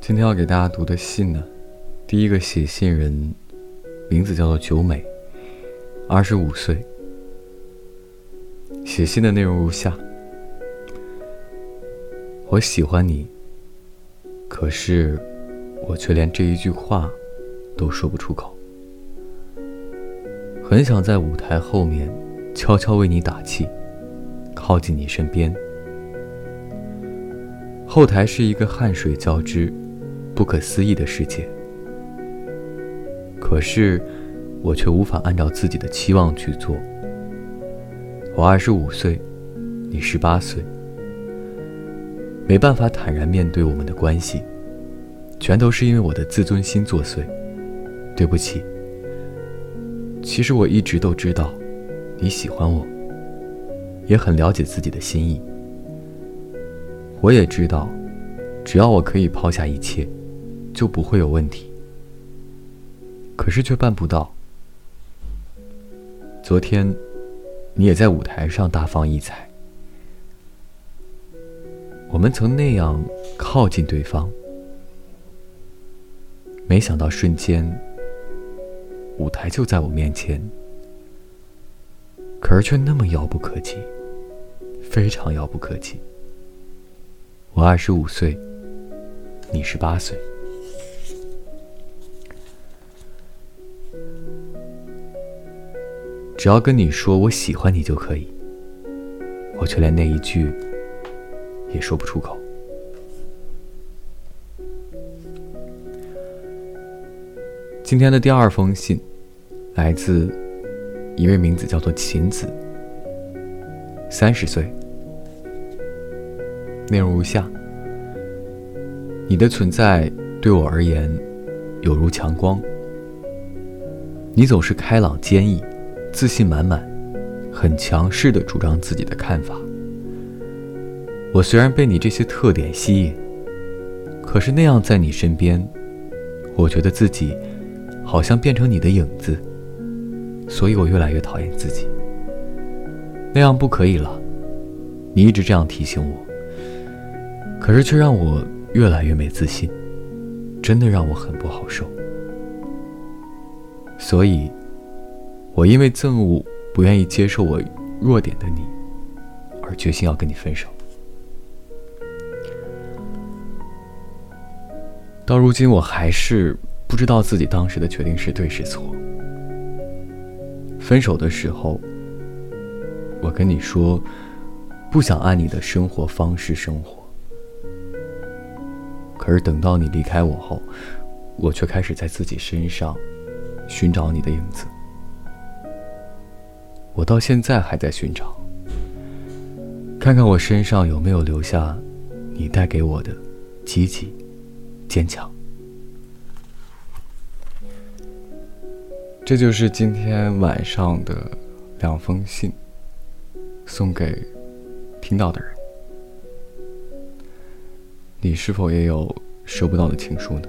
今天要给大家读的信呢，第一个写信人名字叫做九美，二十五岁。写信的内容如下：我喜欢你，可是我却连这一句话都说不出口。很想在舞台后面悄悄为你打气，靠近你身边。后台是一个汗水交织。不可思议的世界，可是我却无法按照自己的期望去做。我二十五岁，你十八岁，没办法坦然面对我们的关系，全都是因为我的自尊心作祟。对不起。其实我一直都知道你喜欢我，也很了解自己的心意。我也知道，只要我可以抛下一切。就不会有问题。可是却办不到。昨天，你也在舞台上大放异彩，我们曾那样靠近对方，没想到瞬间，舞台就在我面前，可是却那么遥不可及，非常遥不可及。我二十五岁，你十八岁。只要跟你说我喜欢你就可以，我却连那一句也说不出口。今天的第二封信，来自一位名字叫做秦子，三十岁，内容如下：你的存在对我而言，有如强光，你总是开朗坚毅。自信满满，很强势的主张自己的看法。我虽然被你这些特点吸引，可是那样在你身边，我觉得自己好像变成你的影子，所以我越来越讨厌自己。那样不可以了，你一直这样提醒我，可是却让我越来越没自信，真的让我很不好受。所以。我因为憎恶不愿意接受我弱点的你，而决心要跟你分手。到如今，我还是不知道自己当时的决定是对是错。分手的时候，我跟你说，不想按你的生活方式生活。可是等到你离开我后，我却开始在自己身上寻找你的影子。我到现在还在寻找，看看我身上有没有留下你带给我的积极、坚强。这就是今天晚上的两封信，送给听到的人。你是否也有收不到的情书呢？